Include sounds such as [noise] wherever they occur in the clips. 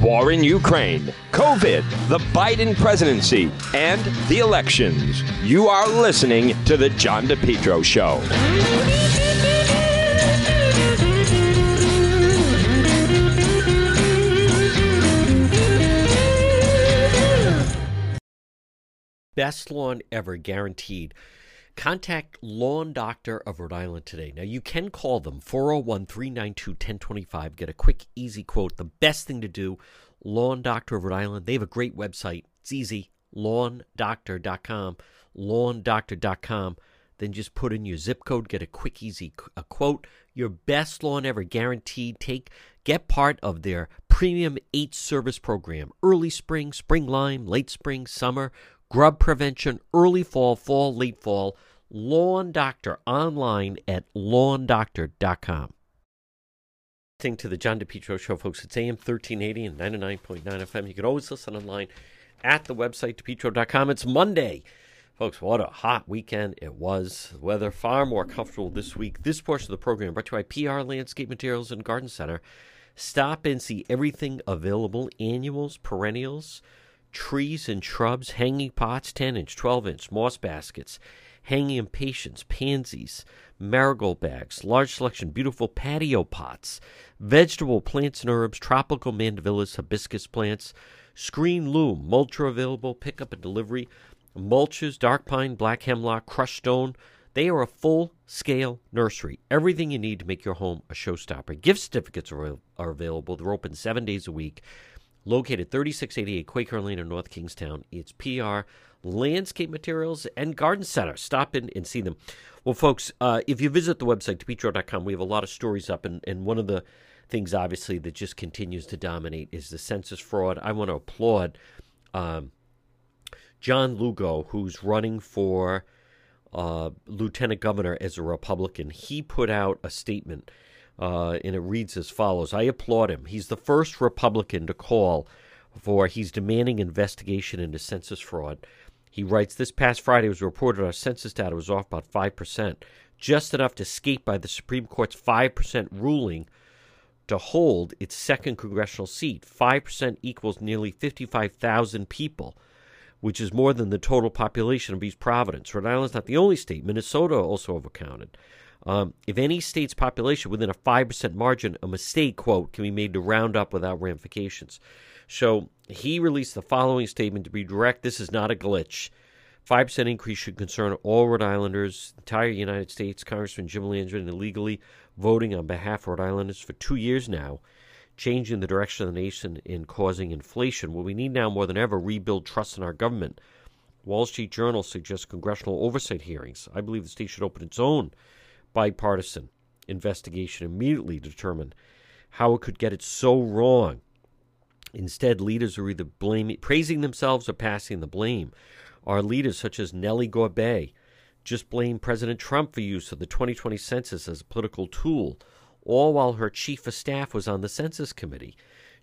war in Ukraine, COVID, the Biden presidency, and the elections. You are listening to The John DePetro Show. Best lawn ever guaranteed. Contact Lawn Doctor of Rhode Island today. Now, you can call them 401 392 1025. Get a quick, easy quote. The best thing to do, Lawn Doctor of Rhode Island. They have a great website. It's easy lawndoctor.com. Lawndoctor.com. Then just put in your zip code, get a quick, easy a quote. Your best lawn ever guaranteed. Take Get part of their premium eight service program early spring, spring lime, late spring, summer, grub prevention, early fall, fall, late fall. Lawn Doctor online at lawndoctor.com. Thing to the John DePetro Show, folks. It's AM 1380 and 99.9 FM. You can always listen online at the website, depetro.com. It's Monday. Folks, what a hot weekend it was. The weather far more comfortable this week. This portion of the program brought to you by PR Landscape Materials and Garden Center. Stop and see everything available annuals, perennials, trees and shrubs, hanging pots, 10 inch, 12 inch, moss baskets, hanging impatiens, pansies, marigold bags, large selection, beautiful patio pots, vegetable plants and herbs, tropical mandevillas, hibiscus plants, screen loom, mulch available, pickup and delivery, mulches, dark pine, black hemlock, crushed stone. They are a full scale nursery. Everything you need to make your home a showstopper. Gift certificates are, are available. They're open seven days a week located 3688 Quaker Lane in North Kingstown. It's PR Landscape Materials and Garden Center. Stop in and see them. Well, folks, uh, if you visit the website, depetro.com, we have a lot of stories up, and, and one of the things, obviously, that just continues to dominate is the census fraud. I want to applaud um, John Lugo, who's running for uh, lieutenant governor as a Republican. He put out a statement – uh, and it reads as follows I applaud him. He's the first Republican to call for he's demanding investigation into census fraud. He writes This past Friday was reported our census data was off about 5%, just enough to escape by the Supreme Court's 5% ruling to hold its second congressional seat. 5% equals nearly 55,000 people, which is more than the total population of East Providence. Rhode Island's not the only state. Minnesota also overcounted. Um, if any state's population within a 5% margin, a mistake, quote, can be made to round up without ramifications. So he released the following statement to be direct this is not a glitch. 5% increase should concern all Rhode Islanders, entire United States. Congressman Jim Langevin illegally voting on behalf of Rhode Islanders for two years now, changing the direction of the nation and causing inflation. What we need now more than ever rebuild trust in our government. Wall Street Journal suggests congressional oversight hearings. I believe the state should open its own bipartisan investigation immediately to determine how it could get it so wrong. Instead, leaders are either blaming, praising themselves or passing the blame. Our leaders, such as Nellie Gorbea, just blame President Trump for use of the 2020 census as a political tool, all while her chief of staff was on the census committee.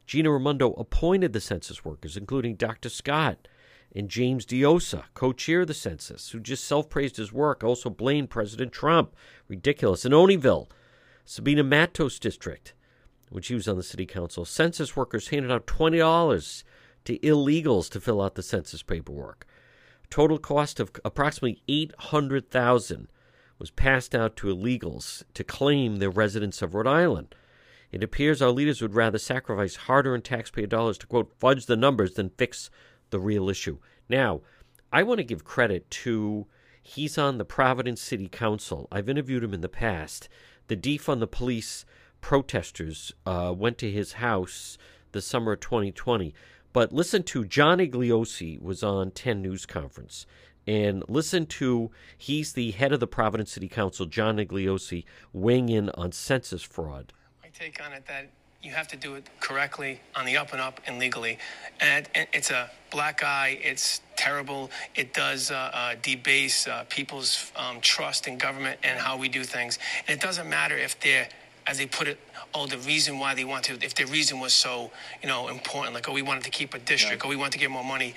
Gina Raimondo appointed the census workers, including Dr. Scott, and James Diossa, co chair of the census, who just self praised his work, also blamed President Trump. Ridiculous. In Olneyville, Sabina Matos district, when she was on the city council, census workers handed out $20 to illegals to fill out the census paperwork. Total cost of approximately 800000 was passed out to illegals to claim their residence of Rhode Island. It appears our leaders would rather sacrifice hard earned taxpayer dollars to, quote, fudge the numbers than fix the real issue. Now, I want to give credit to he's on the Providence City Council. I've interviewed him in the past. The defund the police protesters uh, went to his house the summer of 2020. But listen to John Igliozzi was on 10 News Conference. And listen to, he's the head of the Providence City Council, John Igliozzi, weighing in on census fraud. My take on it that you have to do it correctly on the up and up and legally. And, it's a black eye. It's terrible. It does uh, uh, debase uh, people's um, trust in government and how we do things. And it doesn't matter if they're, as they put it, oh, the reason why they want to, if the reason was so, you know, important, like, oh, we wanted to keep a district, yeah. oh, we want to get more money.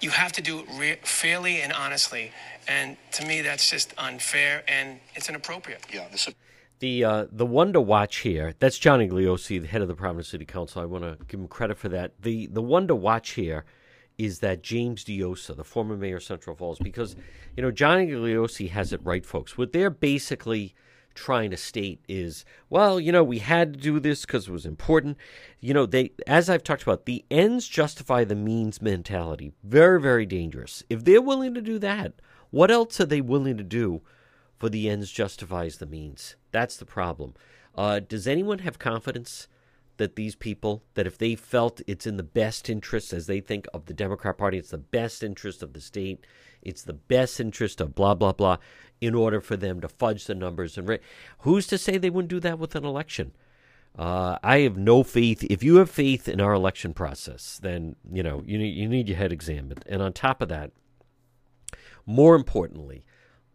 You have to do it re- fairly and honestly. And to me, that's just unfair and it's inappropriate. Yeah. This- The uh, the one to watch here, that's Johnny Igliozzi, the head of the Providence City Council. I want to give him credit for that. The the one to watch here is that James Diossa, the former mayor of Central Falls, because you know Johnny Igliozzi has it right, folks. What they're basically trying to state is, well, you know, we had to do this because it was important. You know, they, as I've talked about, the ends justify the means mentality. Very, very dangerous. If they're willing to do that, what else are they willing to do for the ends justifies the means? That's the problem. Uh, does anyone have confidence that these people, that if they felt it's in the best interest, as they think of the Democrat Party, it's the best interest of the state, it's the best interest of blah, blah, blah, in order for them to fudge the numbers. And who's to say they wouldn't do that with an election? Uh, I have no faith. If you have faith in our election process, then you know you need, you need your head examined. And on top of that, more importantly,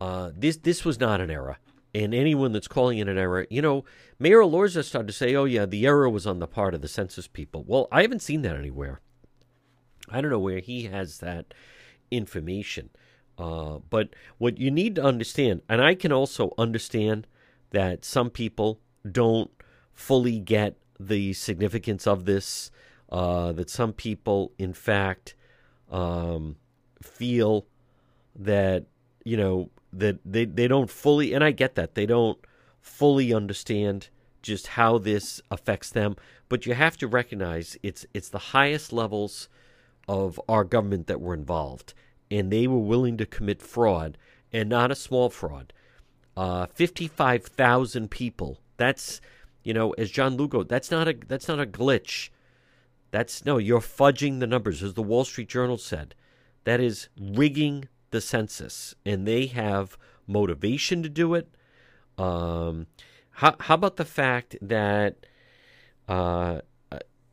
uh, this this was not an error. And anyone that's calling it an error, you know, Mayor Elorza started to say, "Oh yeah, the error was on the part of the census people." Well, I haven't seen that anywhere. I don't know where he has that information. Uh, but what you need to understand, and I can also understand that some people don't fully get the significance of this, uh, that some people, in fact, um, feel that, you know, that they, they don't fully, and I get that, they don't fully understand just how this affects them. But you have to recognize it's it's the highest levels of our government that were involved and they were willing to commit fraud, and not a small fraud. Uh, Fifty-five thousand people. That's you know, as John Lugo, that's not a that's not a glitch. That's no, you're fudging the numbers, as the Wall Street Journal said. That is rigging the census, and they have motivation to do it. Um, how, how about the fact that uh,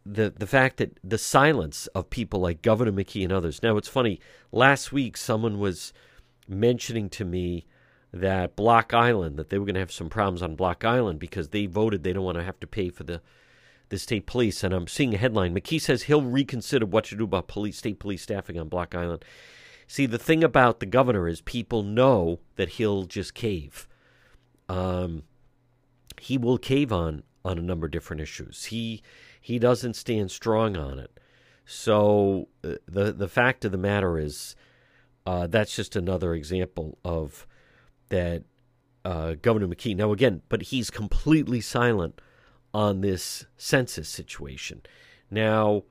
the the fact that the silence of people like Governor McKee and others. Now it's funny. Last week, someone was mentioning to me that Block Island that they were going to have some problems on Block Island because they voted they don't want to have to pay for the the state police. And I'm seeing a headline: McKee says he'll reconsider what to do about police state police staffing on Block Island. See, the thing about the governor is people know that he'll just cave. Um, he will cave on on a number of different issues. He he doesn't stand strong on it. So uh, the the fact of the matter is, uh, that's just another example of that uh, Governor McKee. Now again, but he's completely silent on this census situation. Now,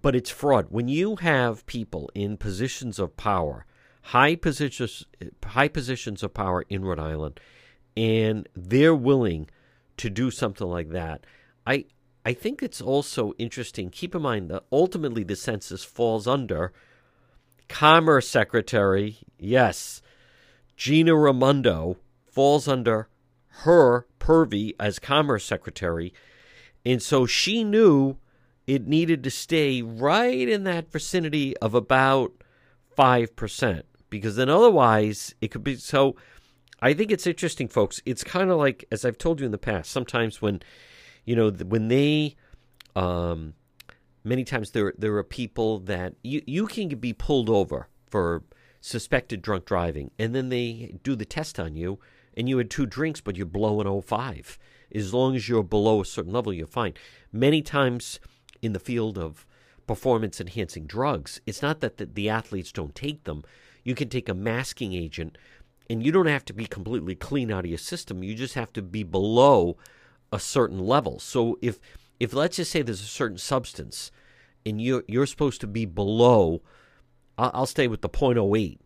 but it's fraud when you have people in positions of power, high positions, high positions of power in Rhode Island, and they're willing to do something like that. I I think it's also interesting. Keep in mind that ultimately the census falls under Commerce Secretary, yes, Gina Raimondo falls under her purvey as Commerce Secretary. And so she knew it needed to stay right in that vicinity of about 5%, because then otherwise it could be. So I think it's interesting, folks. It's kind of like, as I've told you in the past, sometimes when you know, when they, um, many times there there are people that you you can be pulled over for suspected drunk driving, and then they do the test on you, and you had two drinks, but you're blowing 05. As long as you're below a certain level, you're fine. Many times in the field of performance enhancing drugs, it's not that the, the athletes don't take them. You can take a masking agent, and you don't have to be completely clean out of your system. You just have to be below a certain level. So if if let's just say there's a certain substance and you're you're supposed to be below, I'll, I'll stay with the 0.08,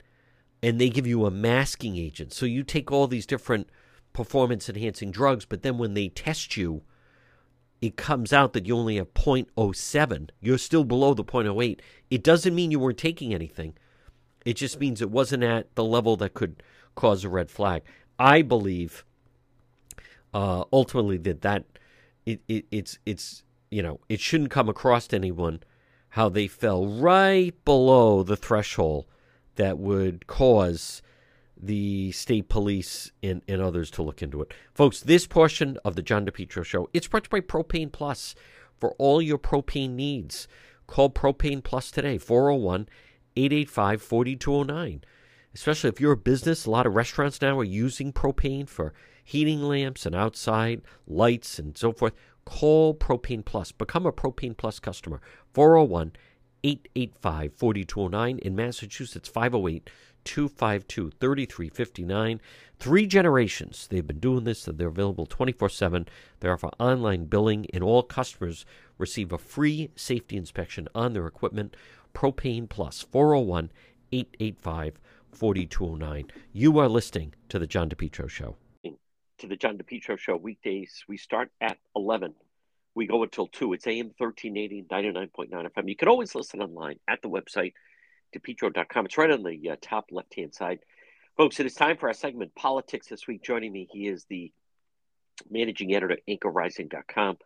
and they give you a masking agent. So you take all these different performance enhancing drugs, but then when they test you, it comes out that you only have 0.07. You're still below the 0.08. It doesn't mean you weren't taking anything. It just means it wasn't at the level that could cause a red flag. I believe uh, ultimately that that it, it it's it's you know it shouldn't come across to anyone how they fell right below the threshold that would cause the state police and, and others to look into it. Folks, this portion of the John DePetro show, it's brought to you by Propane Plus for all your propane needs. Call Propane Plus today, 401 885 4209. Especially if you're a business, a lot of restaurants now are using propane for heating lamps and outside lights and so forth, call Propane Plus. Become a Propane Plus customer. 401 885 4209 in Massachusetts, 508 252 3359. Three generations they've been doing this, and they're available 24 7. They offer online billing, and all customers receive a free safety inspection on their equipment. Propane Plus, 401 885 4209. You are listening to The John DePetro Show. To The John DePetro Show, weekdays, we start at 11. We go until 2. It's AM 1380, 99.9 FM. You can always listen online at the website, depetro.com. It's right on the uh, top left hand side. Folks, it is time for our segment, Politics This Week. Joining me, he is the managing editor at anchorrising.com.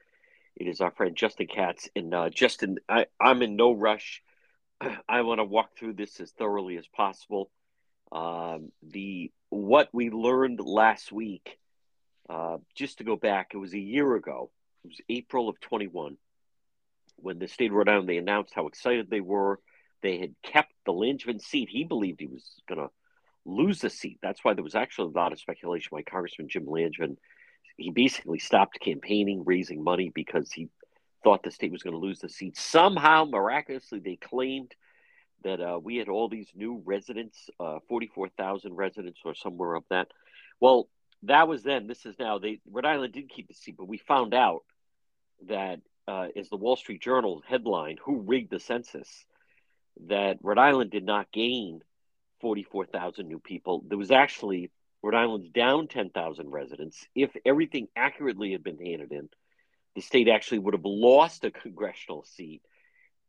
It is our friend Justin Katz. And uh, Justin, I, I'm in no rush. [clears throat] I want to walk through this as thoroughly as possible. Um, the what we learned last week, uh, just to go back, it was a year ago. It was April of 21 when the state of Rhode Island they announced how excited they were. They had kept the Langevin seat. He believed he was going to lose the seat. That's why there was actually a lot of speculation why Congressman Jim Langevin. He basically stopped campaigning, raising money because he thought the state was going to lose the seat. Somehow, miraculously, they claimed that uh, we had all these new residents, uh, 44,000 residents or somewhere of that. Well, that was then. This is now. They Rhode Island did keep the seat, but we found out that uh, is the Wall Street Journal headline: "Who rigged the census?" That Rhode Island did not gain 44,000 new people. There was actually Rhode Island's down 10,000 residents. If everything accurately had been handed in, the state actually would have lost a congressional seat.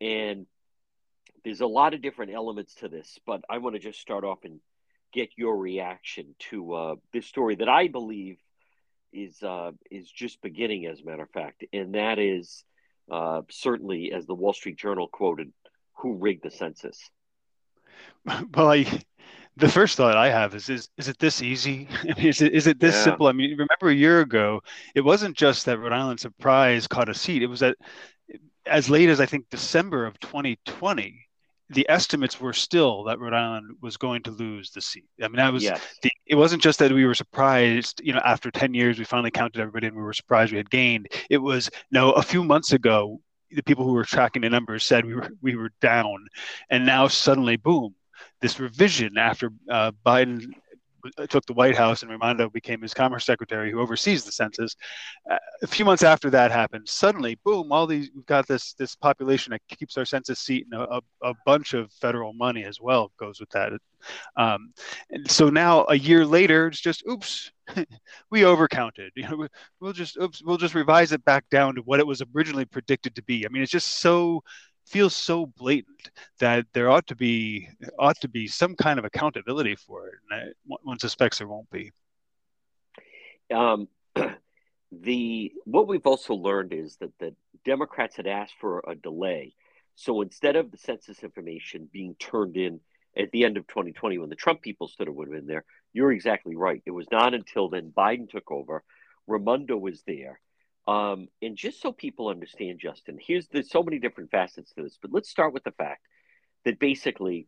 And there's a lot of different elements to this, but I want to just start off and get your reaction to uh, this story that I believe is uh, is just beginning, as a matter of fact, and that is uh, certainly, as the Wall Street Journal quoted, "Who rigged the census?" [laughs] Well, I the first thought I have is is is it this easy? I [laughs] mean, is it is it this yeah. simple? I mean, remember a year ago, it wasn't just that Rhode Island Surprise caught a seat. It was that as late as I think December of 2020, the estimates were still that Rhode Island was going to lose the seat. I mean, that was yes. the, it wasn't just that we were surprised, you know, after 10 years, we finally counted everybody and we were surprised we had gained. It was no, a few months ago, the people who were tracking the numbers said we were, we were down. And now suddenly, boom, this revision after uh, Biden took the White House and Raimondo became his commerce secretary who oversees the census. Uh, a few months after that happened, suddenly, boom, all these, we've got this, this population that keeps our census seat and a, a bunch of federal money as well goes with that. Um, and so now a year later, it's just, oops, [laughs] we overcounted. You know, we'll just, oops, we'll just revise it back down to what it was originally predicted to be. I mean, it's just so feels so blatant that there ought to be ought to be some kind of accountability for it, and I, one suspects there won't be. Um, [clears throat] the what we've also learned is that the Democrats had asked for a delay, so instead of the census information being turned in at the end of 2020 when the Trump people stood it would have been there, you're exactly right. It was not until then Biden took over. Raimondo was there. Um, and just so people understand, Justin, here's there's so many different facets to this, but let's start with the fact that basically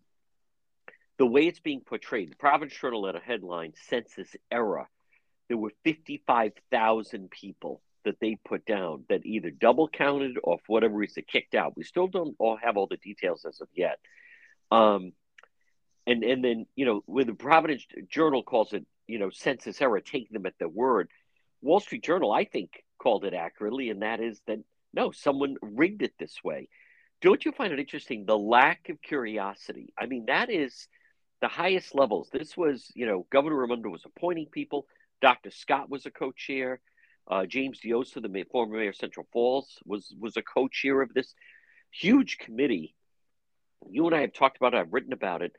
the way it's being portrayed, the Providence Journal had a headline, census error. There were 55,000 people that they put down that either double counted or for whatever reason kicked out. We still don't all have all the details as of yet. Um, and and then you know, when the Providence Journal calls it, you know, census error, take them at their word. Wall Street Journal, I think, called it accurately, and that is that no, someone rigged it this way. Don't you find it interesting the lack of curiosity? I mean, that is the highest levels. This was, you know, Governor Raimondo was appointing people. Dr. Scott was a co-chair. Uh, James Diossa, the former mayor of Central Falls, was was a co-chair of this huge committee. You and I have talked about it. I've written about it,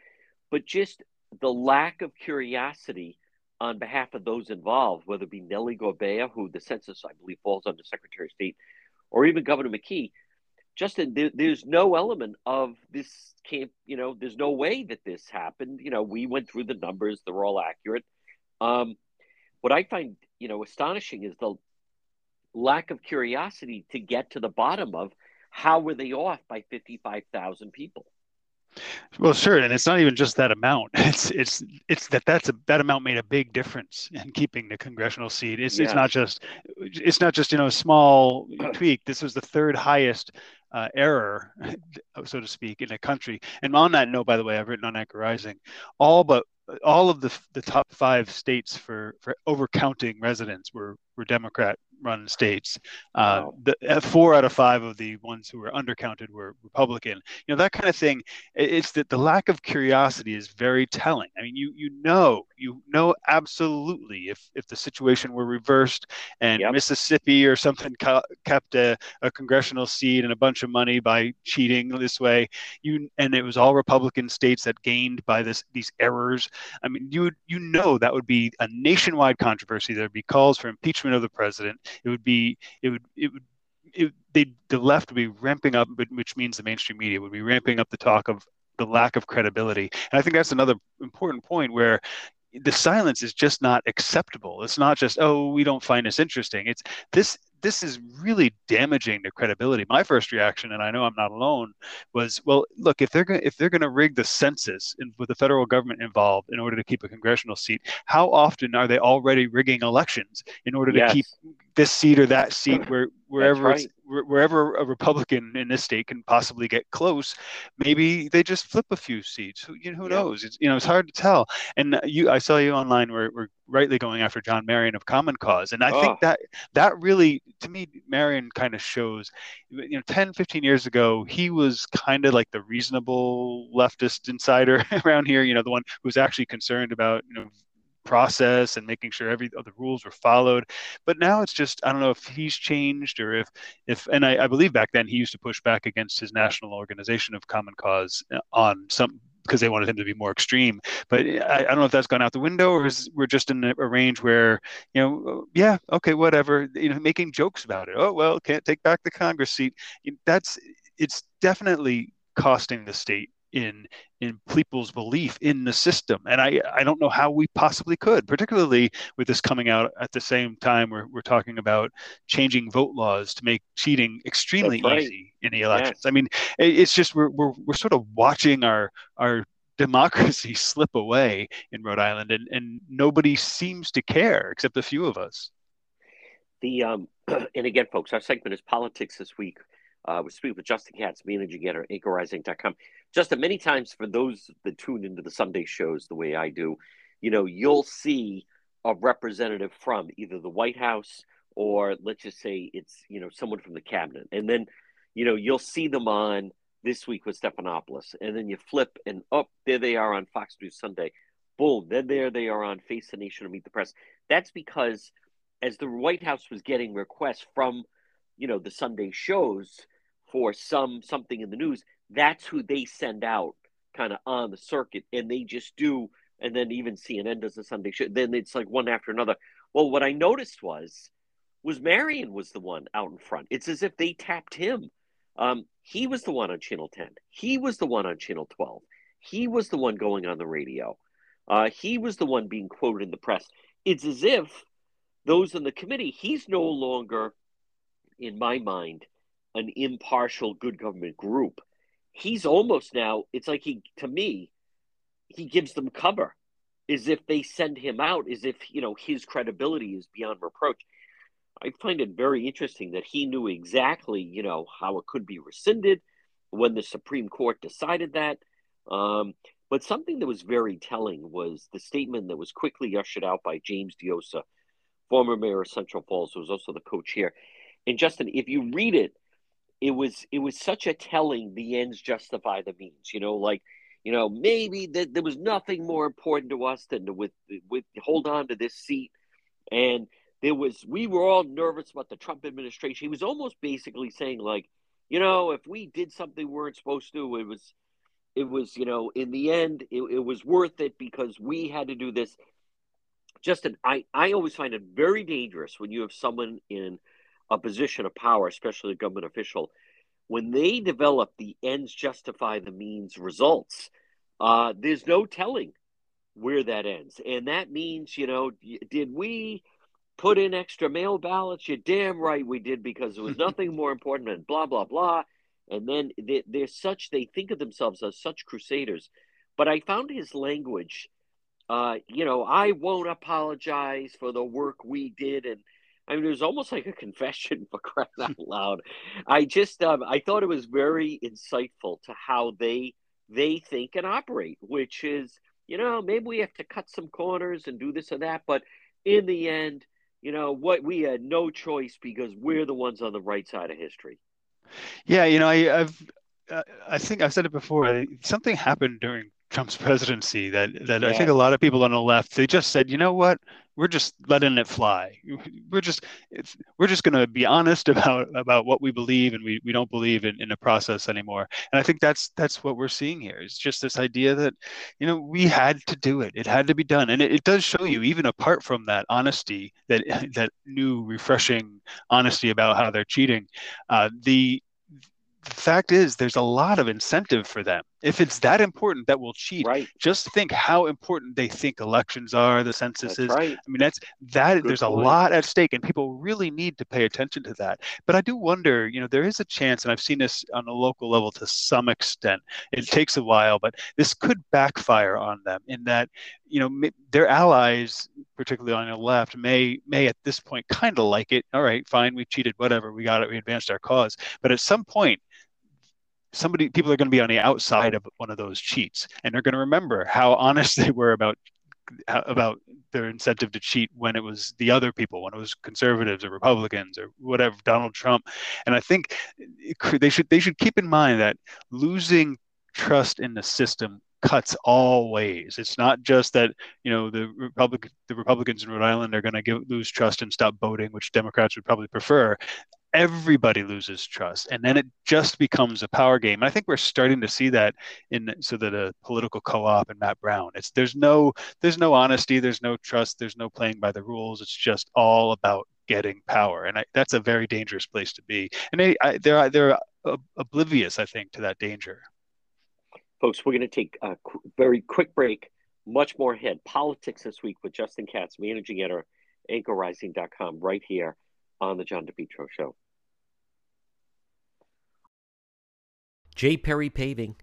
but just the lack of curiosity on behalf of those involved, whether it be Nellie Gorbea, who the census, I believe, falls under Secretary of State, or even Governor McKee, Justin, there, there's no element of this can't, you know, there's no way that this happened. You know, we went through the numbers, they're all accurate. Um, what I find, you know, astonishing is the lack of curiosity to get to the bottom of how were they off by 55,000 people. Well, sure, and it's not even just that amount. [laughs] It's it's it's that that's a that amount made a big difference in keeping the congressional seat. It's it's not just it's not just you know a small tweak. This was the third highest uh, error, so to speak, in a country. And on that note, by the way, I've written on Anchor Rising, all but all of the the top five states for for overcounting residents were were Democrat run states. Uh, wow. the, uh, four out of five of the ones who were undercounted were Republican. You know that kind of thing. It's that the lack of curiosity is very telling. I mean, you you know you know absolutely if if the situation were reversed and yep. Mississippi or something ca- kept a, a congressional seat and a bunch of money by cheating this way, you and it was all Republican states that gained by this these errors. I mean, you you know that would be a nationwide controversy. There'd be calls for impeachment of the president it would be it would it would it, they the left would be ramping up, which means the mainstream media would be ramping up the talk of the lack of credibility. And I think that's another important point where the silence is just not acceptable. It's not just oh we don't find this interesting. It's this this is really damaging the credibility. My first reaction, and I know I'm not alone, was well, look, if they're going if they're going to rig the census in, with the federal government involved in order to keep a congressional seat, how often are they already rigging elections in order to yes. keep this seat or that seat where wherever right. Wherever a Republican in this state can possibly get close, maybe they just flip a few seats. Who, you know, who yeah. knows? It's, you know, it's hard to tell. And uh, you, I saw you online where, where rightly going after John Marion of Common Cause. And I oh. think that that really, to me, Marion kind of shows, you know, 10, 15 years ago, he was kind of like the reasonable leftist insider [laughs] around here, you know, the one who was actually concerned about, you know, process and making sure every the rules were followed. But now it's just I don't know if he's changed or if if and I, I, believe back then he used to push back against his national organization of Common Cause uh, on some because they wanted him to be more extreme. But I, I, don't know if that's gone out the window or is we're just in a, a, range where, you know, yeah, okay, whatever, you know, making jokes about it. Oh, well, can't take back the Congress seat. That's, it's definitely costing the state in in people's belief in the system and i i don't know how we possibly could particularly with this coming out at the same time we're, we're talking about changing vote laws to make cheating extremely right. easy in the elections yes. i mean it's just we're, we're we're sort of watching our our democracy [laughs] slip away in rhode island and and nobody seems to care except a few of us the um [clears throat] and again folks our segment is politics this week uh, we speak with Justin Katz, managing editor at anchorrising.com. Justin, many times for those that tune into the Sunday shows the way I do, you know, you'll see a representative from either the White House or let's just say it's, you know, someone from the cabinet. And then, you know, you'll see them on this week with Stephanopoulos. And then you flip and up, oh, there they are on Fox News Sunday. Boom, then there they are on Face the Nation or Meet the Press. That's because as the White House was getting requests from, you know, the Sunday shows – for some something in the news, that's who they send out kind of on the circuit, and they just do. And then even CNN does the Sunday show. Then it's like one after another. Well, what I noticed was was Marion was the one out in front. It's as if they tapped him. Um, he was the one on Channel 10. He was the one on Channel 12. He was the one going on the radio. Uh, he was the one being quoted in the press. It's as if those in the committee, he's no longer, in my mind, an impartial good government group. He's almost now, it's like he, to me, he gives them cover as if they send him out, as if, you know, his credibility is beyond reproach. I find it very interesting that he knew exactly, you know, how it could be rescinded when the Supreme Court decided that. Um, but something that was very telling was the statement that was quickly ushered out by James Diossa, former mayor of Central Falls, who was also the co-chair. And Justin, if you read it, it was it was such a telling the ends justify the means you know like you know maybe that there was nothing more important to us than to with with hold on to this seat. And there was we were all nervous about the trump administration. He was almost basically saying like you know if we did something we weren't supposed to it was it was you know in the end it, it was worth it because we had to do this. Justin i i always find it very dangerous when you have someone in a position of power, especially a government official, when they develop the ends justify the means results, uh, there's no telling where that ends. And that means, you know, did we put in extra mail ballots? You're damn right we did because there was [laughs] nothing more important than blah, blah, blah. and then they, they're such they think of themselves as such crusaders. But I found his language. Uh, you know, I won't apologize for the work we did, and I mean, it was almost like a confession [laughs] for crying out loud. I just, um, I thought it was very insightful to how they they think and operate, which is, you know, maybe we have to cut some corners and do this or that, but in the end, you know, what we had no choice because we're the ones on the right side of history. Yeah, you know, I, I've uh, I think I've said it before. Something happened during Trump's presidency that that yeah. I think a lot of people on the left they just said, you know what, we're just letting it fly. We're just we're just going to be honest about about what we believe, and we, we don't believe in, in a process anymore. And I think that's that's what we're seeing here. It's just this idea that you know we had to do it. It had to be done, and it, it does show you even apart from that honesty, that [laughs] that new refreshing honesty about how they're cheating, uh, the the fact is there's a lot of incentive for them if it's that important that we'll cheat right. just think how important they think elections are the census that's is right. i mean that's that Good there's point. a lot at stake and people really need to pay attention to that but i do wonder you know there is a chance and i've seen this on a local level to some extent it takes a while but this could backfire on them in that you know their allies particularly on the left may may at this point kind of like it all right fine we cheated whatever we got it we advanced our cause but at some point somebody people are going to be on the outside of one of those cheats and they're going to remember how honest [laughs] they were about about their incentive to cheat when it was the other people when it was conservatives or republicans or whatever donald trump and i think they should they should keep in mind that losing trust in the system cuts all ways. It's not just that you know the Republic the Republicans in Rhode Island are going to lose trust and stop voting, which Democrats would probably prefer everybody loses trust and then it just becomes a power game. And i think we're starting to see that in so that a political co-op and matt brown it's there's no there's no honesty there's no trust there's no playing by the rules. It's just all about getting power and I, that's a very dangerous place to be. And they I, they're they're oblivious i think to that danger. Folks we're going to take a very quick break. Much more ahead. Politics this week with justin katz managing editor anchorrising.com right here on the John DePetro Show. J. Perry Paving.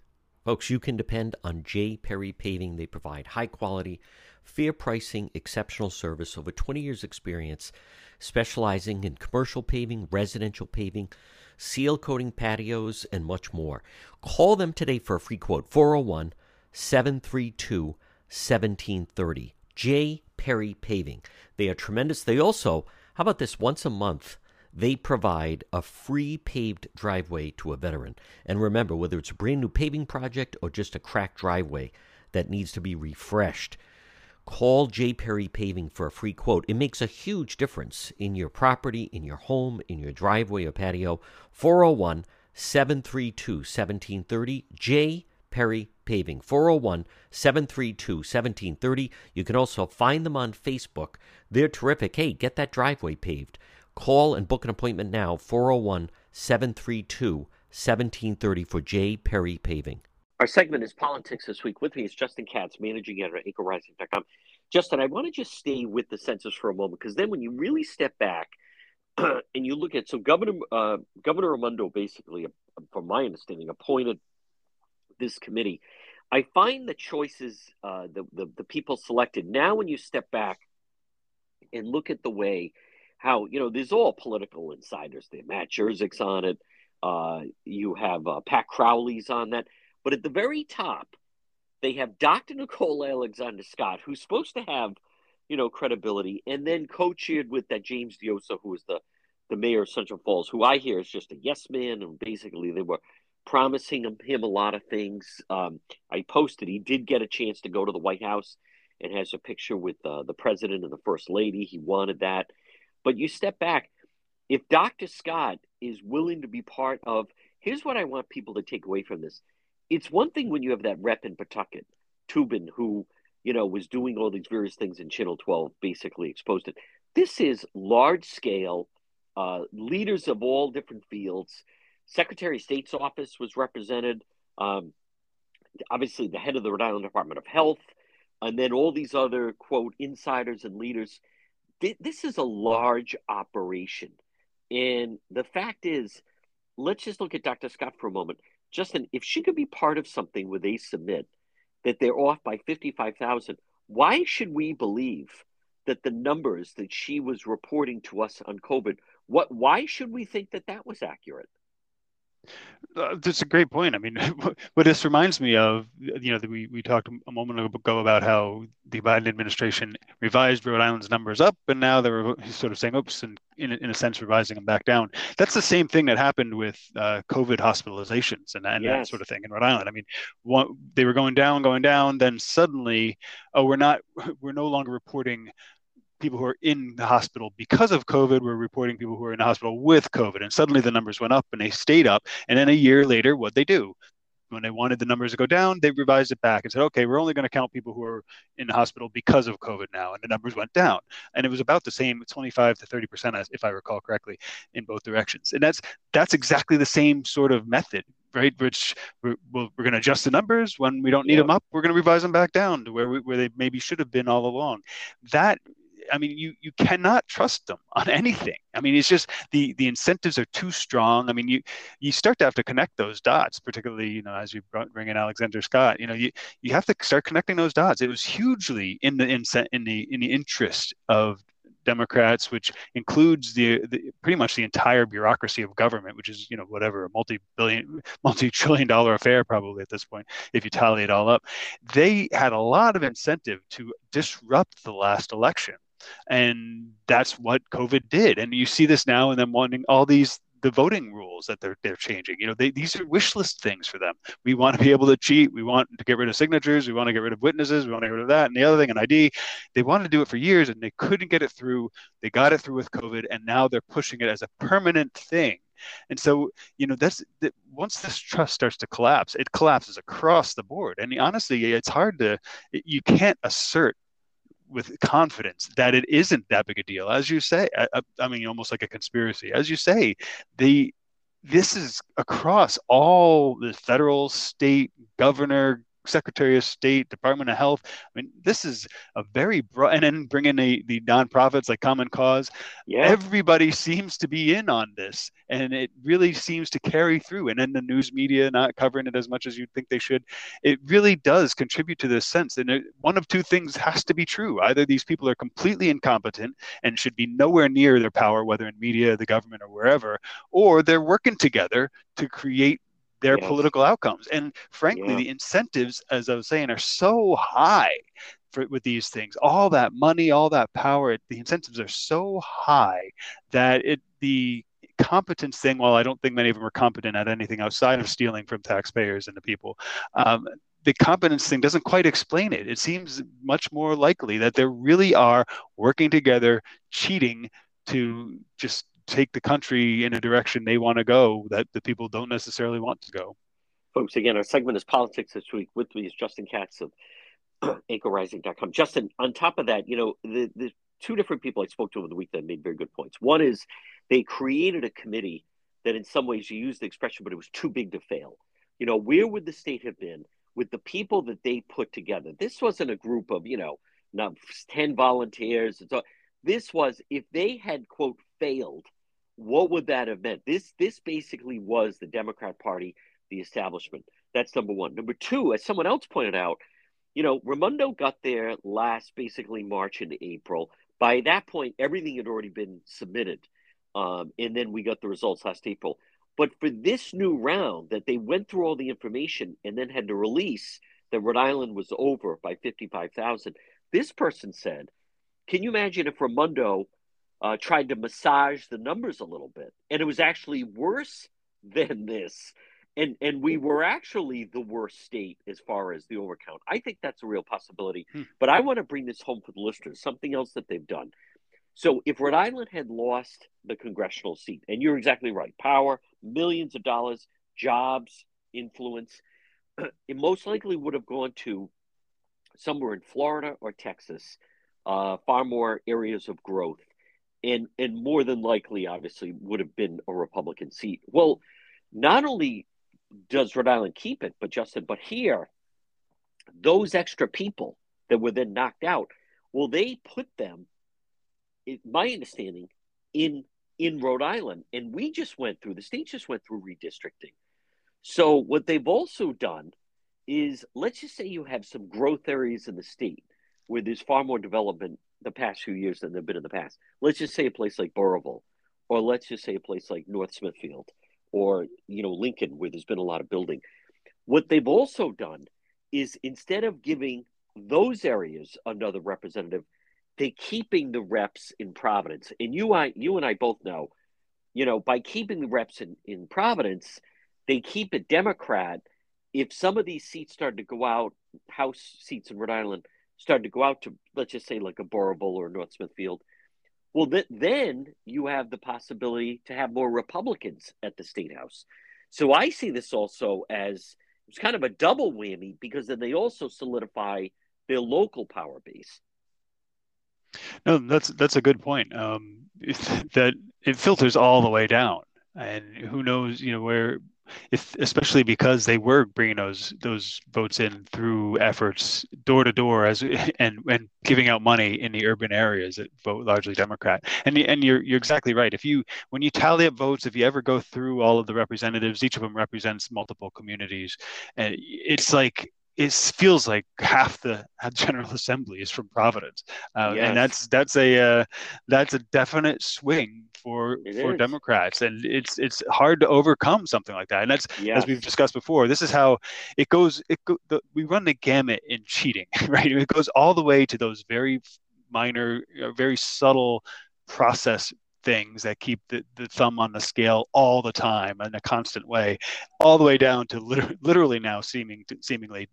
Folks, you can depend on J. Perry Paving. They provide high quality, fair pricing, exceptional service, over 20 years' experience, specializing in commercial paving, residential paving, seal coating patios, and much more. Call them today for a free quote 401 732 1730. J. Perry Paving. They are tremendous. They also how about this? Once a month, they provide a free paved driveway to a veteran. And remember, whether it's a brand new paving project or just a cracked driveway that needs to be refreshed, call J. Perry Paving for a free quote. It makes a huge difference in your property, in your home, in your driveway or patio. 401 732 1730. J. Perry Paving. 401 732 1730. You can also find them on Facebook. They're terrific. Hey, get that driveway paved. Call and book an appointment now 401 732 1730 for J. Perry Paving. Our segment is Politics This Week. With me is Justin Katz, managing editor at AnchorRising.com. Justin, I want to just stay with the census for a moment because then when you really step back [clears throat] and you look at so Governor uh, Governor Raimondo basically, from my understanding, appointed this committee. I find the choices, uh, the, the, the people selected now, when you step back and look at the way how you know there's all political insiders They there. Matt Jerzyk's on it. Uh, you have uh, Pat Crowley's on that, but at the very top, they have Dr. Nicole Alexander Scott, who's supposed to have you know credibility, and then co-chaired with that James Diossa, who is the the mayor of Central Falls, who I hear is just a yes man, and basically they were promising him, a lot of things. Um, I posted he did get a chance to go to the White House and has a picture with uh, the president and the first lady. He wanted that. But you step back, if Dr. Scott is willing to be part of, here's what I want people to take away from this. It's one thing when you have that rep in Pawtucket, Tobon, who, you know, was doing all these various things in Channel 12, basically exposed it. This is large scale, uh, leaders of all different fields Secretary of State's office was represented. Um, obviously, the head of the Rhode Island Department of Health, and then all these other quote insiders and leaders. This is a large operation, and the fact is, let's just look at Dr. Scott for a moment. Justin, if she could be part of something where they submit that they're off by 55,000, why should we believe that the numbers that she was reporting to us on COVID, what why should we think that that was accurate? Uh, that's a great point. I mean, [laughs] what this reminds me of, you know, we, we talked a moment ago about how the Biden administration revised Rhode Island's numbers up, and now they're sort of saying, oops, and in, in a sense, revising them back down. That's the same thing that happened with uh, COVID hospitalizations and, and yes. that sort of thing in Rhode Island. I mean, one, they were going down, going down, then suddenly, oh, we're not, [laughs] we're no longer reporting people who are in the hospital because of COVID. We're reporting people who are in the hospital with COVID. And suddenly the numbers went up and they stayed up. And then a year later, what they do? When they wanted the numbers to go down, they revised it back and said, okay, we're only going to count people who are in the hospital because of COVID now. And the numbers went down. And it was about the same 25 to 30%, if I recall correctly, in both directions. And that's that's exactly the same sort of method right? Which we're, we're going to adjust the numbers when we don't need them up. We're going to revise them back down to where we, where they maybe should have been all along. That I mean, you you cannot trust them [laughs] on anything. I mean, it's just the the incentives are too strong. I mean, you you start to have to connect those dots, particularly you know as you bring in Alexander Scott. You know, you you have to start connecting those dots. It was hugely in the in, in the in the interest of Democrats, which includes the, the, pretty much the entire bureaucracy of government, which is you know whatever a multi-billion, multi-trillion-dollar affair probably at this point if you tally it all up. They had a lot of incentive to disrupt the last election and that's what COVID did. And you see this now, and them wanting all these the voting rules that they're they're changing. You know, they, these are wish list things for them. We want to be able to cheat. We want to get rid of signatures. We want to get rid of witnesses. We want to get rid of that and the other thing, an ID. They wanted to do it for years, and they couldn't get it through. They got it through with COVID, and now they're pushing it as a permanent thing. And so, you know, that's that once this trust starts to collapse, it collapses across the board. And honestly, it's hard to, you can't assert with confidence that it isn't that big a deal. As you say, I, I mean, almost like a conspiracy. As you say, the this is across all the federal, state, governor, Secretary of State, Department of Health. I mean, this is a very broad, and then bring in the, the nonprofits like Common Cause. Yeah. Everybody seems to be in on this, and it really seems to carry through. And then the news media not covering it as much as you'd think they should. It really does contribute to this sense. And it, one of two things has to be true: either these people are completely incompetent and should be nowhere near their power, whether in media, the government, or wherever, or they're working together to create their yes. political outcomes. And frankly, yeah. the incentives, as I was saying, are so high for, with these things. All that money, all that power, the incentives are so high that it the competence thing. While I don't think many of them are competent at anything outside of stealing from taxpayers and the people. Um, the competence thing doesn't quite explain it. It seems much more likely that they really are working together, cheating to just take the country in a direction they want to go that the people don't necessarily want to go. Folks, again, our segment is politics this week. With me is Justin Katz of [clears throat] anchorrising.com. Justin, on top of that, you know, the, the two different people I spoke to over the week that made very good points. One is they created a committee that in some ways you used the expression, but it was too big to fail. You know, where would the state have been with the people that they put together? This wasn't a group of, you know, not 10 volunteers. And so This was if they had, quote, failed what would that have meant? This this basically was the Democrat Party, the establishment. That's number one. Number two, as someone else pointed out, you know, Raimondo got there last basically March into April. By that point, everything had already been submitted. Um, and then we got the results last April. But for this new round, that they went through all the information and then had to release that Rhode Island was over by 55,000, this person said, Can you imagine if Raimondo uh, tried to massage the numbers a little bit, and it was actually worse [laughs] than this. And and we were actually the worst state as far as the overcount. I think that's a real possibility. Hmm. But I want to bring this home for the listeners. Something else that they've done. So if Rhode Island had lost the congressional seat, and you're exactly right, power, millions of dollars, jobs, influence, [clears throat] it most likely would have gone to somewhere in Florida or Texas, uh, far more areas of growth and and more than likely, obviously, would have been a Republican seat. Well, not only does Rhode Island keep it, but Justin, but here, those extra people that were then knocked out, well, they put them, my understanding, in in Rhode Island. And we just went through, the state just went through redistricting. So what they've also done is let's just say you have some growth areas in the state where there's far more development the past few years than they've been in the past. Let's just say a place like Burrillville, or let's just say a place like North Smithfield, or you know Lincoln, where there's been a lot of building. What they've also done is instead of giving those areas another representative, they're keeping the reps in Providence. And you, I, you and I both know, you know, by keeping the reps in, in Providence, they keep a Democrat. If some of these seats started to go out, House seats in Rhode Island started to go out to, let's just say, like a Burrillville or North Smithfield, well, th- then you have the possibility to have more Republicans at the state house. So I see this also as it's kind of a double whammy because then they also solidify their local power base. No, that's that's a good point. Um, [laughs] that it filters all the way down, and who knows, you know, where if especially because they were bringing those those votes in through efforts door to door as [laughs] and and giving out money in the urban areas that vote largely Democrat. And and you're you're exactly right. If you when you tally up votes, if you ever go through all of the representatives, each of them represents multiple communities, and it's like it feels like half the General Assembly is from Providence, uh, yes. and that's that's a uh, that's a definite swing for it for is. Democrats, and it's it's hard to overcome something like that. And that's yes. as we've discussed before. This is how it goes. It go, the, we run the gamut in cheating, [laughs] right? It goes all the way to those very minor, very subtle process things that keep the, the thumb on the scale all the time in a constant way, all the way down to liter- [laughs] literally now seeming to, seemingly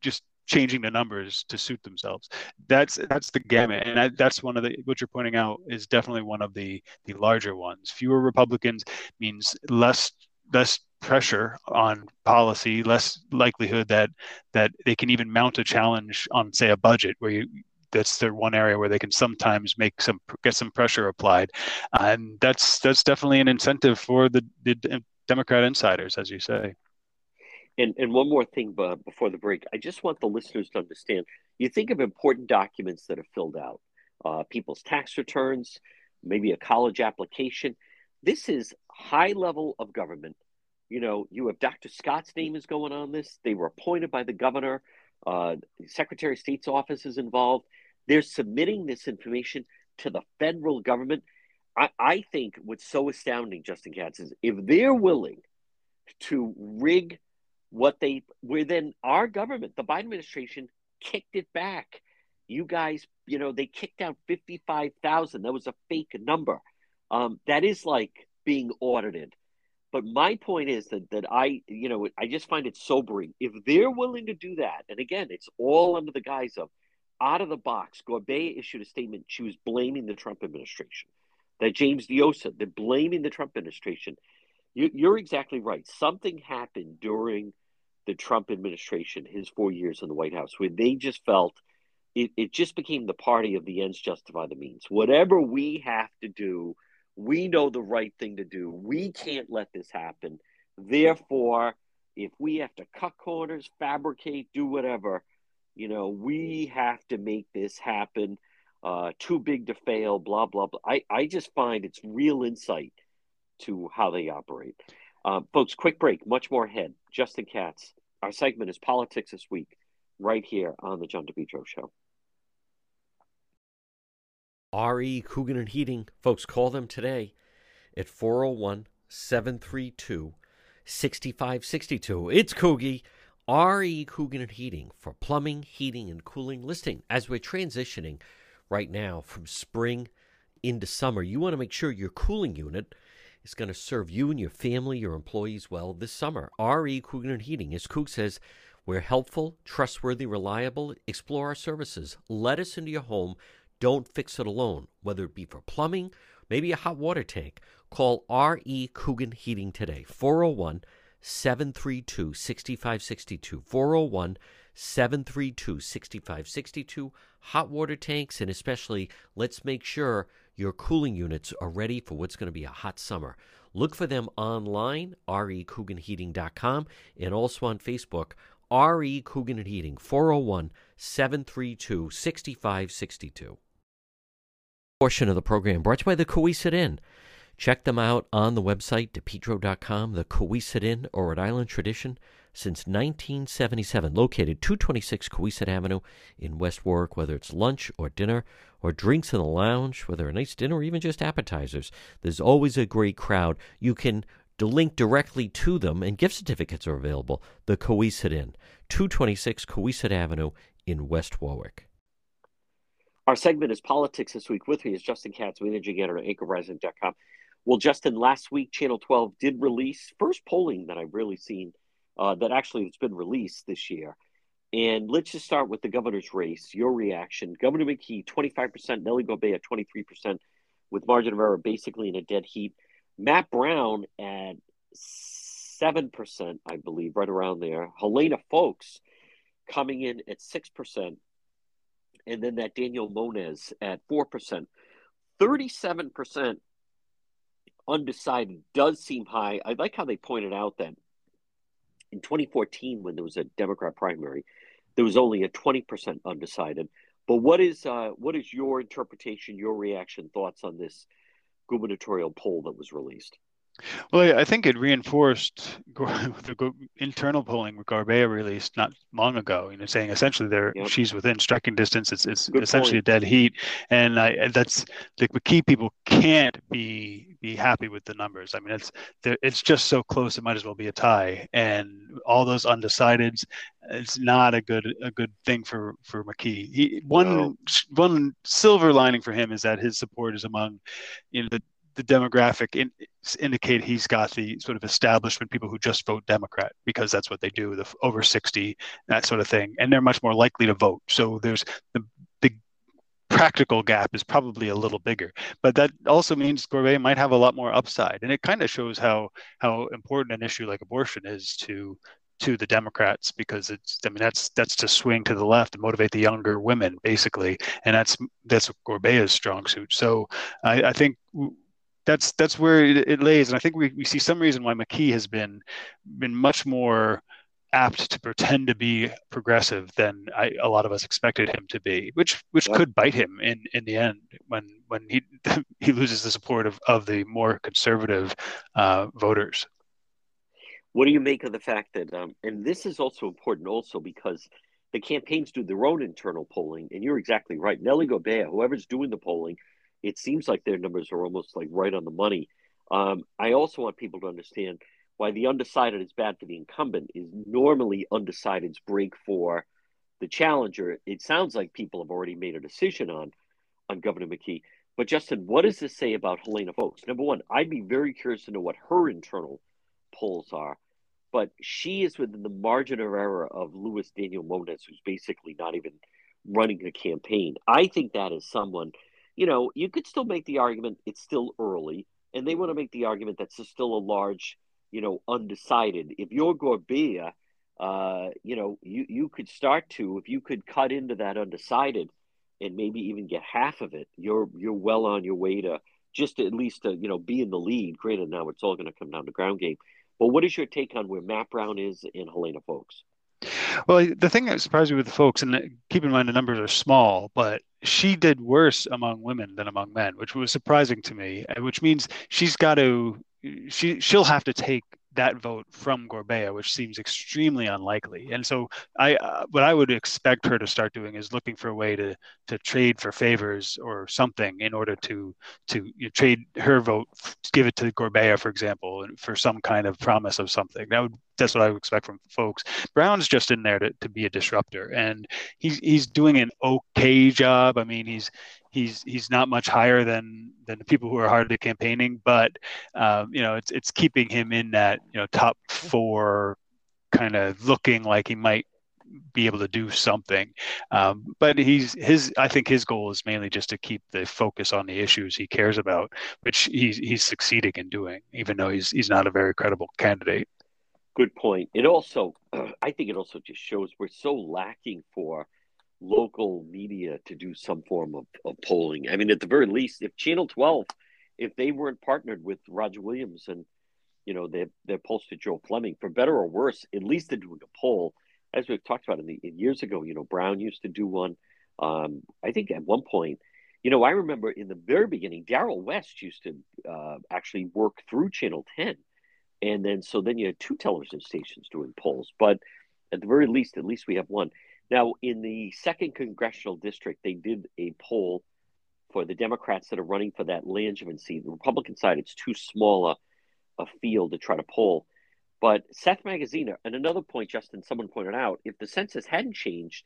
just changing the numbers to suit themselves. That's that's the gamut, and that, that's one of the what you're pointing out is definitely one of the the larger ones. Fewer Republicans means less less pressure on policy, less likelihood that that they can even mount a challenge on, say, a budget where you that's their one area where they can sometimes make some get some pressure applied, and that's that's definitely an incentive for the, the Democrat insiders, as you say. And and one more thing uh, before the break, I just want the listeners to understand. You think of important documents that are filled out, uh, people's tax returns, maybe a college application. This is high level of government. You know, you have Dr. Scott's name is going on this. They were appointed by the governor. Uh, the Secretary of State's office is involved. They're submitting this information to the federal government. I, I think what's so astounding, Justin Katz, is if they're willing to rig what they where then our government, the Biden administration, kicked it back. You guys, you know, they kicked out 55,000. That was a fake number. Um, that is like being audited. But my point is that that I, you know, I just find it sobering. If they're willing to do that, and again, it's all under the guise of out of the box, Gorbea issued a statement. She was blaming the Trump administration. That James Diossa, they're blaming the Trump administration. You, you're exactly right. Something happened during the Trump administration, his four years in the White House, where they just felt it, it just became the party of the ends justify the means. Whatever we have to do, we know the right thing to do. We can't let this happen. Therefore, if we have to cut corners, fabricate, do whatever, you know, we have to make this happen. Uh, too big to fail, blah, blah, blah. I, I just find it's real insight to how they operate. Uh, folks, quick break, much more ahead. Justin Katz. Our segment is Politics This Week, right here on The John DePetro Show. RE Coogan and Heating. Folks, call them today at 401 732 6562. It's Coogie. RE Coogan Heating for plumbing, heating, and cooling listing. As we're transitioning right now from spring into summer, you want to make sure your cooling unit is going to serve you and your family, your employees well this summer. RE Coogan Heating, as Coog says, we're helpful, trustworthy, reliable. Explore our services. Let us into your home. Don't fix it alone, whether it be for plumbing, maybe a hot water tank. Call RE Coogan Heating today, 401 732 6562. 401 732 6562. Hot water tanks, and especially let's make sure your cooling units are ready for what's going to be a hot summer. Look for them online, recooganheating.com, and also on Facebook, RE Coogan Heating, 401 732 6562. Portion of the program brought to you by the Cowesett Inn. Check them out on the website, depetro.com, the Cowesett Inn or Rhode Island tradition since 1977, located 226 Cowesett Avenue in West Warwick, whether it's lunch or dinner or drinks in the lounge, whether a nice dinner or even just appetizers. There's always a great crowd. You can link directly to them, and gift certificates are available. The Cowesett Inn, 226 Cowesett Avenue in West Warwick. Our segment is Politics This Week. With me is Justin Katz, managing editor at anchorrising.com. Well, Justin, last week Channel 12 did release first polling that I've really seen uh, that actually has been released this year. And let's just start with the governor's race. Your reaction: Governor McKee, 25%, Nellie Gorbea, 23%, with margin of error basically in a dead heat. Matt Brown at 7%, I believe, right around there. Helena Foulkes coming in at 6%. And then that Daniel Muñoz at 4%. 37% undecided does seem high. I like how they pointed out that in 2014, when there was a Democrat primary, there was only a 20% undecided. But what is uh, what is your interpretation, your reaction, thoughts on this gubernatorial poll that was released? Well, I think it reinforced [laughs] the internal polling Gorbea released not long ago. You know, saying essentially there yep. she's within striking distance. It's, it's essentially point. a dead heat, and I, that's the McKee people can't be be happy with the numbers. I mean, it's it's just so close. It might as well be a tie, and all those undecideds. It's not a good a good thing for for McKee. He one no. one silver lining for him is that his support is among you know the the demographic in, indicate he's got the sort of establishment people who just vote Democrat because that's what they do, the over 60, that sort of thing. And they're much more likely to vote. So there's the, the practical gap is probably a little bigger. But that also means Gorbea might have a lot more upside. And it kind of shows how how important an issue like abortion is to to the Democrats because it's I mean that's that's to swing to the left and motivate the younger women basically, and that's that's Gorbea's strong suit. So I, I think that's that's where it, it, lays, and I think we, we see some reason why McKee has been been much more apt to pretend to be progressive than I, a lot of us expected him to be, which which yeah. could bite him in, in the end when when he [laughs] he loses the support of, of the more conservative uh, voters. What do you make of the fact that, um, and this is also important also because the campaigns do their own internal polling, and you're exactly right. Nellie Gorbea, whoever's doing the polling, it seems like their numbers are almost like right on the money. Um, I also want people to understand why the undecided is bad for the incumbent is normally undecideds break for the challenger. It sounds like people have already made a decision on on Governor McKee. But Justin, what does this say about Helena Foulkes? Number one, I'd be very curious to know what her internal polls are. But she is within the margin of error of Luis Daniel Muñoz, who's basically not even running a campaign. I think that is someone you know, you could still make the argument it's still early, and they want to make the argument that's still a large, you know, undecided. If you're Gorbea, uh, you know, you, you could start to, if you could cut into that undecided and maybe even get half of it, you're you're well on your way to just at least to, you know, be in the lead. Granted, now it's all going to come down to ground game. But what is your take on where Matt Brown is in Helena Foulkes? Well, the thing that surprised me with the Foulkes, and keep in mind the numbers are small, but she did worse among women than among men, which was surprising to me. Which means she's got to she she'll have to take that vote from Gorbea, which seems extremely unlikely. And so, I uh, what I would expect her to start doing is looking for a way to to trade for favors or something in order to to you know, trade her vote, give it to Gorbea, for example, for some kind of promise of something. That would that's what I would expect from Foulkes. Brown's just in there to, to be a disruptor, and he's he's doing an okay job. I mean, he's he's he's not much higher than than the people who are hardly campaigning, but um, you know, it's it's keeping him in that you know top four, kind of looking like he might be able to do something. Um, but he's his. I think his goal is mainly just to keep the focus on the issues he cares about, which he's he's succeeding in doing, even though he's he's not a very credible candidate. Good point. It also, [clears throat] I think, it also just shows we're so lacking for local media to do some form of, of polling. I mean, at the very least, if Channel 12, if they weren't partnered with Roger Williams and, you know, they posted to Joe Fleming, for better or worse, at least they're doing a poll. As we've talked about in the in years ago, you know, Brown used to do one. Um, I think at one point, you know, I remember in the very beginning, Darrell West used to uh, actually work through Channel 10. And then, so then you had two television stations doing polls. But at the very least, at least we have one. Now, in the second congressional district, they did a poll for the Democrats that are running for that Langevin seat. The Republican side, it's too small a, a field to try to poll. But Seth Magaziner, and another point, Justin, someone pointed out, if the census hadn't changed,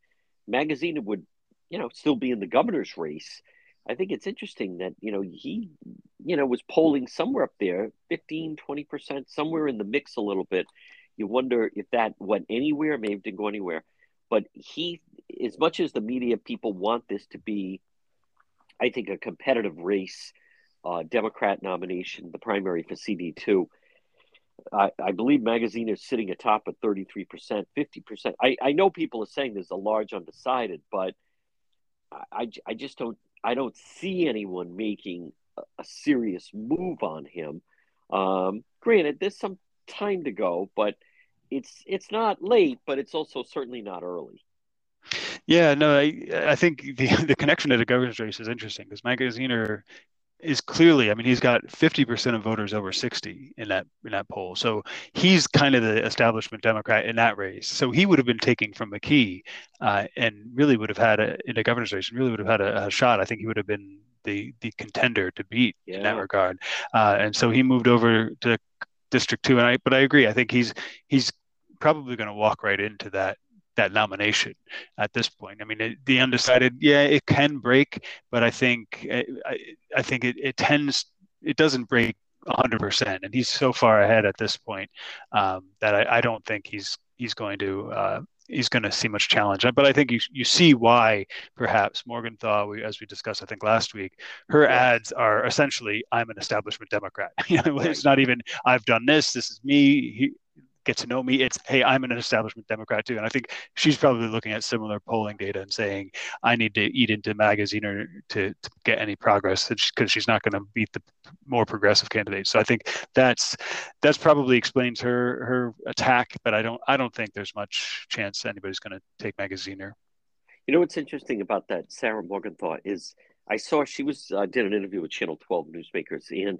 Magaziner would, you know, still be in the governor's race. I think it's interesting that, you know, he, you know, was polling somewhere up there, 15, 20%, somewhere in the mix a little bit. You wonder if that went anywhere, maybe didn't go anywhere. But he, as much as the media people want this to be, I think, a competitive race, uh, Democrat nomination, the primary for CD2, I, I, believe Magaziner is sitting atop at 33%, 50%. I, I know people are saying there's a large undecided, but I, I just don't I don't see anyone making a, a serious move on him. Um, granted, there's some time to go, but it's it's not late, but it's also certainly not early. Yeah, no, I I think the [laughs] the connection to the governor's race is interesting because Magaziner is clearly, I mean, he's got 50% of voters over 60 in that in that poll. So he's kind of the establishment Democrat in that race. So he would have been taking from McKee uh, and really would have had a, in a governor's race, really would have had a, a, shot. I think he would have been the the contender to beat yeah. in that regard. Uh, and so he moved over to District Two. And I, but I agree. I think he's he's probably going to walk right into that that nomination at this point. I mean, it, the undecided, yeah, it can break, but I think I, I think it, it tends it doesn't break 100%, and he's so far ahead at this point um, that I, I, don't think he's he's going to. Uh, he's going to see much challenge. But I think you you see why perhaps Morgenthau, we, as we discussed, I think last week, her ads are essentially I'm an establishment Democrat. [laughs] you know, it's not even I've done this. This is me. He, get to know me. It's, hey, I'm an establishment Democrat too. And I think she's probably looking at similar polling data and saying, I need to eat into Magaziner or to, to get any progress because she's not going to beat the more progressive candidates. So I think that's that's probably explains her her attack. But I don't I don't think there's much chance anybody's going to take Magaziner. You know what's interesting about that Sarah Morgenthau is I saw she was uh, did an interview with Channel 12 Newsmakers and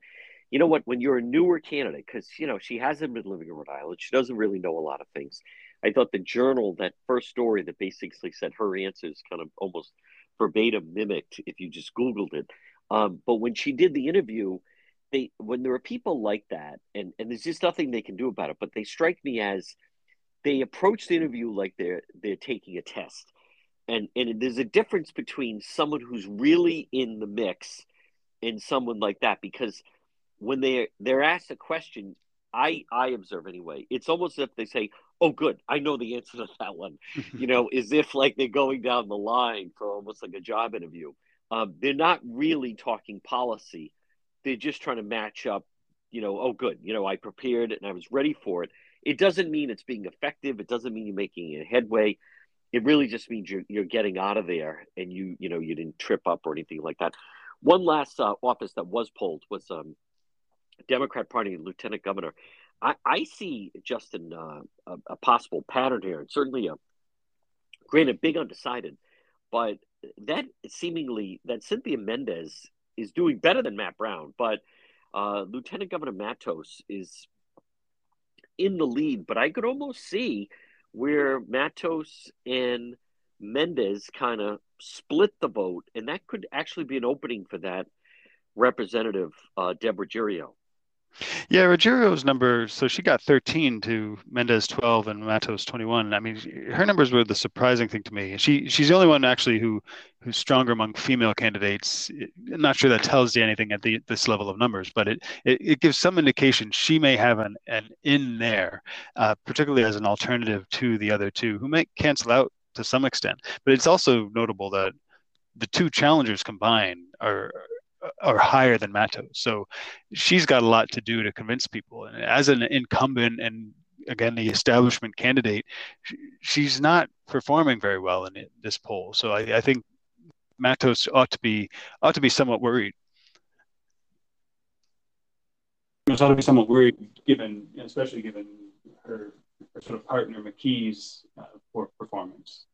you know what? When you're a newer candidate, because you know she hasn't been living in Rhode Island, she doesn't really know a lot of things. I thought the journal, that first story that basically said her answers, kind of almost verbatim mimicked if you just Googled it. Um, but when she did the interview, they when there are people like that, and and there's just nothing they can do about it, but they strike me as they approach the interview like they're they're taking a test, and and there's a difference between someone who's really in the mix and someone like that because when they they're asked a question, I I observe anyway. It's almost as if they say, "Oh, good, I know the answer to that one." you know, [laughs] as if like they're going down the line for almost like a job interview. Um, they're not really talking policy. They're just trying to match up. You know, oh, good. You know, I prepared and I was ready for it. It doesn't mean it's being effective. It doesn't mean you're making a headway. It really just means you're you're getting out of there and you you know you didn't trip up or anything like that. One last uh, office that was polled was um, Democrat Party lieutenant governor. I, I see Justin uh, a, a, possible pattern here, and certainly a granted big undecided, but that seemingly that Cynthia Mendez is doing better than Matt Brown, but uh, Lieutenant Governor Matos is in the lead. But I could almost see where Matos and Mendez kind of split the vote, and that could actually be an opening for that representative uh, Deborah Ruggiero. Yeah, Ruggiero's number, so she got 13 to Mendez 12 and Matos 21. I mean, her numbers were the surprising thing to me. She she's the only one actually who who's stronger among female candidates. I'm not sure that tells you anything at the, this level of numbers, but it, it, it gives some indication she may have an, an in there, uh, particularly as an alternative to the other two who might cancel out to some extent. But it's also notable that the two challengers combined are are higher than Matos. So she's got a lot to do to convince people. And as an incumbent and again the establishment candidate, she's not performing very well in this poll. So I, I think Matos ought to be ought to be somewhat worried. ought to be somewhat worried, given especially given her, her sort of partner McKee's uh, performance.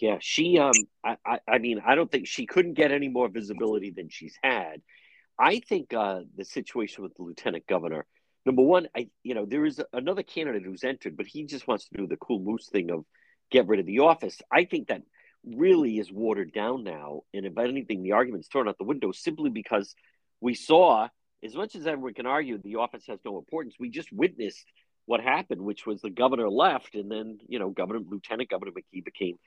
Yeah, she. Um, I, I, I mean, I don't think she couldn't get any more visibility than she's had. I think uh, the situation with the lieutenant governor. Number one, I you know there is another candidate who's entered, but he just wants to do the cool moose thing of get rid of the office. I think that really is watered down now, and if anything, the argument's thrown out the window simply because we saw, as much as everyone can argue, the office has no importance. We just witnessed what happened, which was the governor left, and then you know, Governor Lieutenant Governor McKee became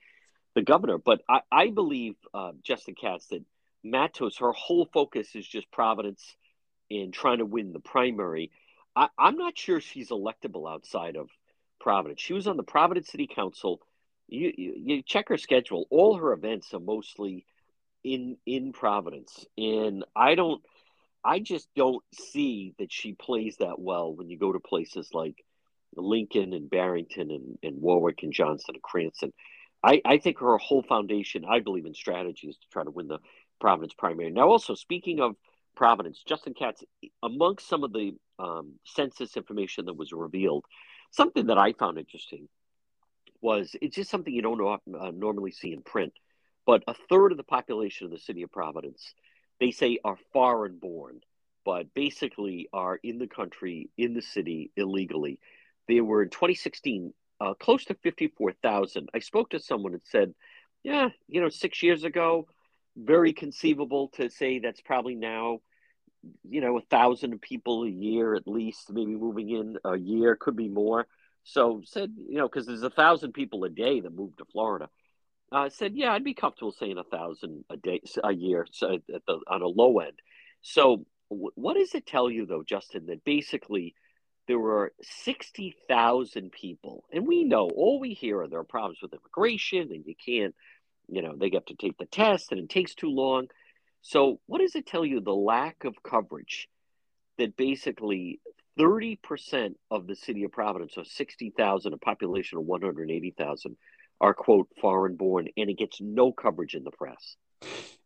the governor. But I, I believe, uh, Justin Katz, that Matos, her whole focus is just Providence in trying to win the primary. I, I'm not sure she's electable outside of Providence. She was on the Providence City Council. You, you, you check her schedule. All her events are mostly in in Providence, and I don't. I just don't see that she plays that well when you go to places like Lincoln and Barrington and, and Warwick and Johnston and Cranston. I, I think her whole foundation, I believe in strategy, is to try to win the Providence primary. Now, also speaking of Providence, Justin Katz, amongst some of the um, census information that was revealed, something that I found interesting was it's just something you don't uh, normally see in print, but a third of the population of the city of Providence, they say, are foreign born, but basically are in the country, in the city illegally. They were in 2016 uh, close to 54,000. I spoke to someone and said, yeah, you know, six years ago, very conceivable to say that's probably now, you know, a thousand people a year at least, maybe moving in a year, could be more. So said, you know, because there's a thousand people a day that move to Florida. I uh, said, yeah, I'd be comfortable saying a thousand a day, a year, so at the, on a low end. So, w- what does it tell you, though, Justin, that basically there were 60,000 people. And we know, all we hear are there are problems with immigration and you can't, you know, they get to take the test and it takes too long. So, what does it tell you? The lack of coverage that basically 30% of the city of Providence, so 60,000, a population of 180,000, are, quote, foreign born, and it gets no coverage in the press.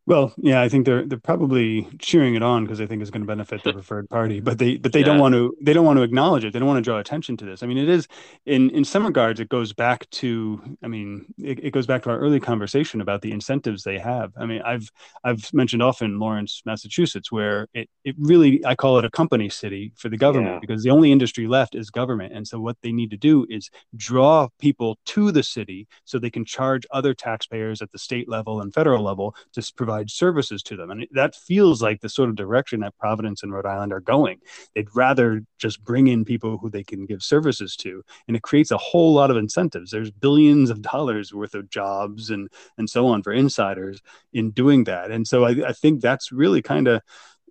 Well, yeah, I think they're they're probably cheering it on because they think it's going to benefit the [laughs] preferred party, but they but they yeah. don't want to they don't want to acknowledge it. They don't want to draw attention to this. I mean, it is in in some regards it goes back to I mean it, it goes back to our early conversation about the incentives they have. I mean, I've I've mentioned often Lawrence, Massachusetts, where it it really I call it a company city for the government yeah. because the only industry left is government, and so what they need to do is draw people to the city so they can charge other taxpayers at the state level and federal level to provide provide services to them. And that feels like the sort of direction that Providence and Rhode Island are going. They'd rather just bring in people who they can give services to. And it creates a whole lot of incentives. There's billions of dollars worth of jobs and, and so on for insiders in doing that. And so I, I think that's really kind of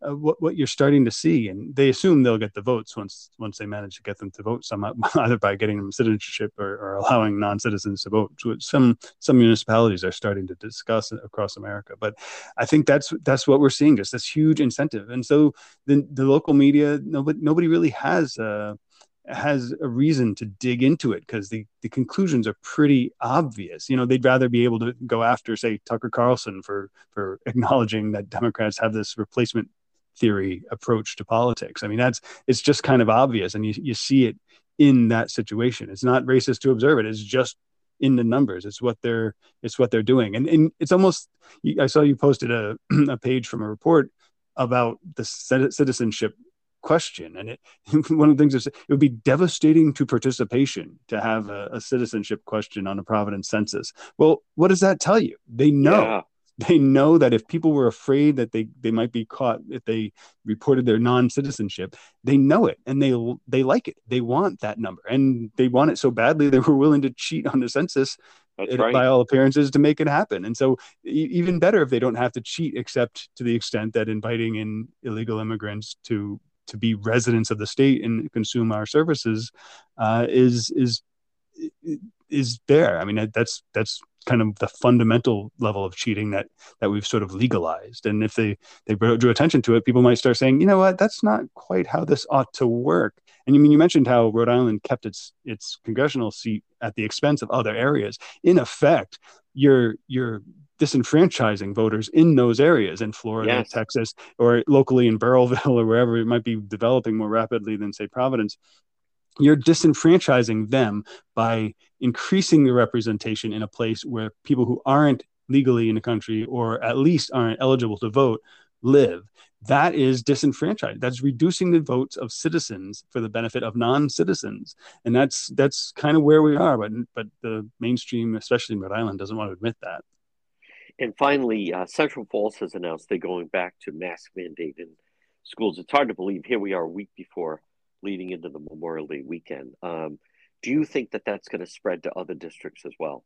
uh, what what you're starting to see, and they assume they'll get the votes once once they manage to get them to vote some [laughs] either by getting them citizenship or, or allowing non-citizens to vote, which some some municipalities are starting to discuss across America. But I think that's that's what we're seeing, just this huge incentive, and so the the local media nobody nobody really has. Uh, has a reason to dig into it because the, the conclusions are pretty obvious. You know, they'd rather be able to go after, say, Tucker Carlson for for acknowledging that Democrats have this replacement theory approach to politics. I mean, that's it's just kind of obvious, and you you see it in that situation. It's not racist to observe it. It's just in the numbers. It's what they're it's what they're doing, and and it's almost. I saw you posted a [clears throat] a page from a report about the citizenship question and it [laughs] one of the things is it would be devastating to participation to have a, a, citizenship question on a providence census well what does that tell you they know yeah they know that if people were afraid that they, they might be caught if they reported their non-citizenship they know it and they they like it. They want that number and they want it so badly they were willing to cheat on the census it, right. by all appearances to make it happen. And so even better if they don't have to cheat except to the extent that inviting in illegal immigrants to to be residents of the state and consume our services uh, is is is there. I mean that's that's kind of the fundamental level of cheating that that we've sort of legalized. And if they they drew attention to it people might start saying you know what? That's not quite how this ought to work. And you mean you mentioned how rhode island kept its its congressional seat at the expense of other areas. In effect you're you're disenfranchising voters in those areas in Florida, yes. Texas, or locally in Burrillville [laughs] or wherever it might be developing more rapidly than say Providence you're disenfranchising them by increasing the representation in a place where people who aren't legally in the country or at least aren't eligible to vote live. That is disenfranchised that's reducing the votes of citizens for the benefit of non-citizens. And that's that's kind of where we are but but the mainstream especially in rhode island doesn't want to admit that. And finally uh, central falls has announced they're going back to mask mandate in schools. It's hard to believe. Here we are a week before leading into the memorial day weekend um, do you think that that's going to spread to other districts as well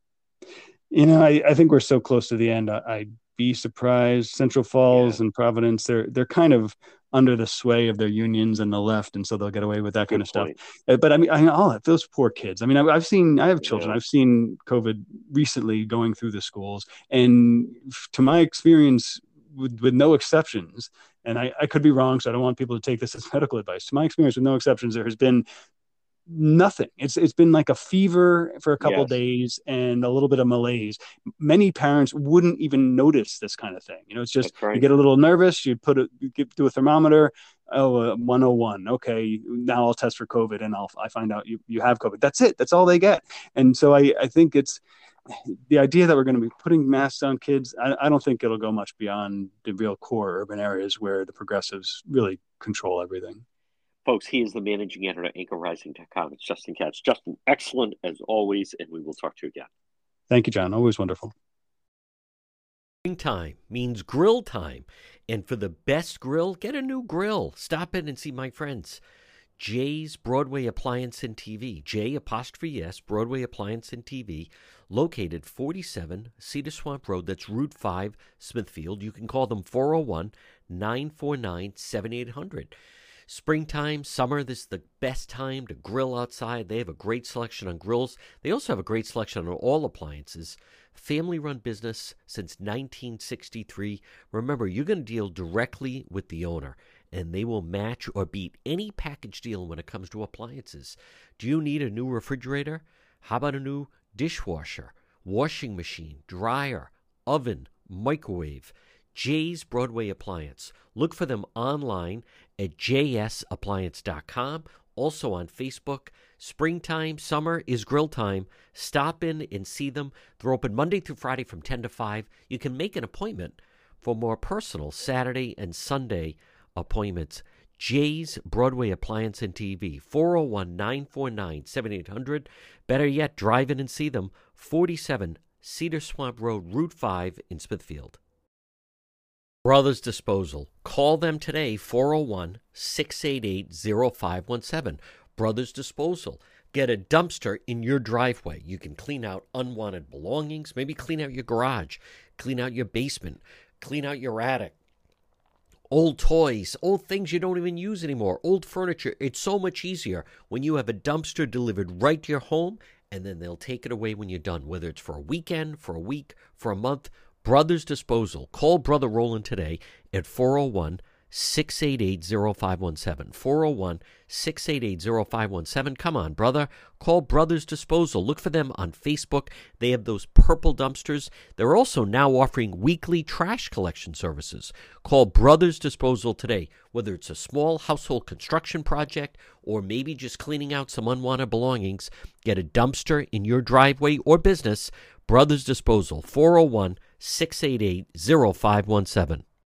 you know i, I think we're so close to the end I, I be surprised. Central Falls yeah. and Providence, they're they're kind of under the sway of their unions and the left, and so they'll get away with that Good kind of point. stuff. Uh, but I mean, I all those poor kids. I mean, I've, I've seen, I have children. Yeah. I've seen COVID recently going through the schools, and to my experience, with, with no exceptions, and I, I could be wrong, so I don't want people to take this as [laughs] medical advice. To my experience, with no exceptions, there has been nothing. It's it's been like a fever for a couple yes. days and a little bit of malaise. Many parents wouldn't even notice this kind of thing. You know, it's just right. you get a little nervous. You put it, you do a thermometer. Oh, uh, 101. Okay, now I'll test for COVID and I'll I find out you you have COVID. That's it. That's all they get. And so I I think it's the idea that we're going to be putting masks on kids. I, I don't think it'll go much beyond the real core urban areas where the progressives really control everything. Folks, he is the managing editor at anchorrising.com. It's Justin Katz. Justin, excellent as always, and we will talk to you again. Thank you, John. Always wonderful. Time means grill time. And for the best grill, get a new grill. Stop in and see my friends. Jay's Broadway Appliance and TV. J apostrophe S, Broadway Appliance and TV, located 47 Cedar Swamp Road. That's Route 5, Smithfield. You can call them 401 949 7800. Springtime, summer, this is the best time to grill outside. They have a great selection on grills. They also have a great selection on all appliances. Family run business since 1963. Remember, you're going to deal directly with the owner, and they will match or beat any package deal when it comes to appliances. Do you need a new refrigerator? How about a new dishwasher, washing machine, dryer, oven, microwave? Jay's Broadway Appliance. Look for them online at jsappliance.com. Also on Facebook. Springtime, summer is grill time. Stop in and see them. They're open Monday through Friday from 10 to 5. You can make an appointment for more personal Saturday and Sunday appointments. Jay's Broadway Appliance and TV, 401 949 7800. Better yet, drive in and see them, 47 Cedar Swamp Road, Route 5 in Smithfield. Brothers Disposal. Call them today, 401 688 0517. Brothers Disposal. Get a dumpster in your driveway. You can clean out unwanted belongings, maybe clean out your garage, clean out your basement, clean out your attic. Old toys, old things you don't even use anymore, old furniture. It's so much easier when you have a dumpster delivered right to your home and then they'll take it away when you're done, whether it's for a weekend, for a week, for a month. Brothers Disposal. Call Brother Roland today at 401 688 0517. 401 688 0517. Come on, brother. Call Brothers Disposal. Look for them on Facebook. They have those purple dumpsters. They're also now offering weekly trash collection services. Call Brothers Disposal today, whether it's a small household construction project or maybe just cleaning out some unwanted belongings. Get a dumpster in your driveway or business. Brothers Disposal, 401 688 0517.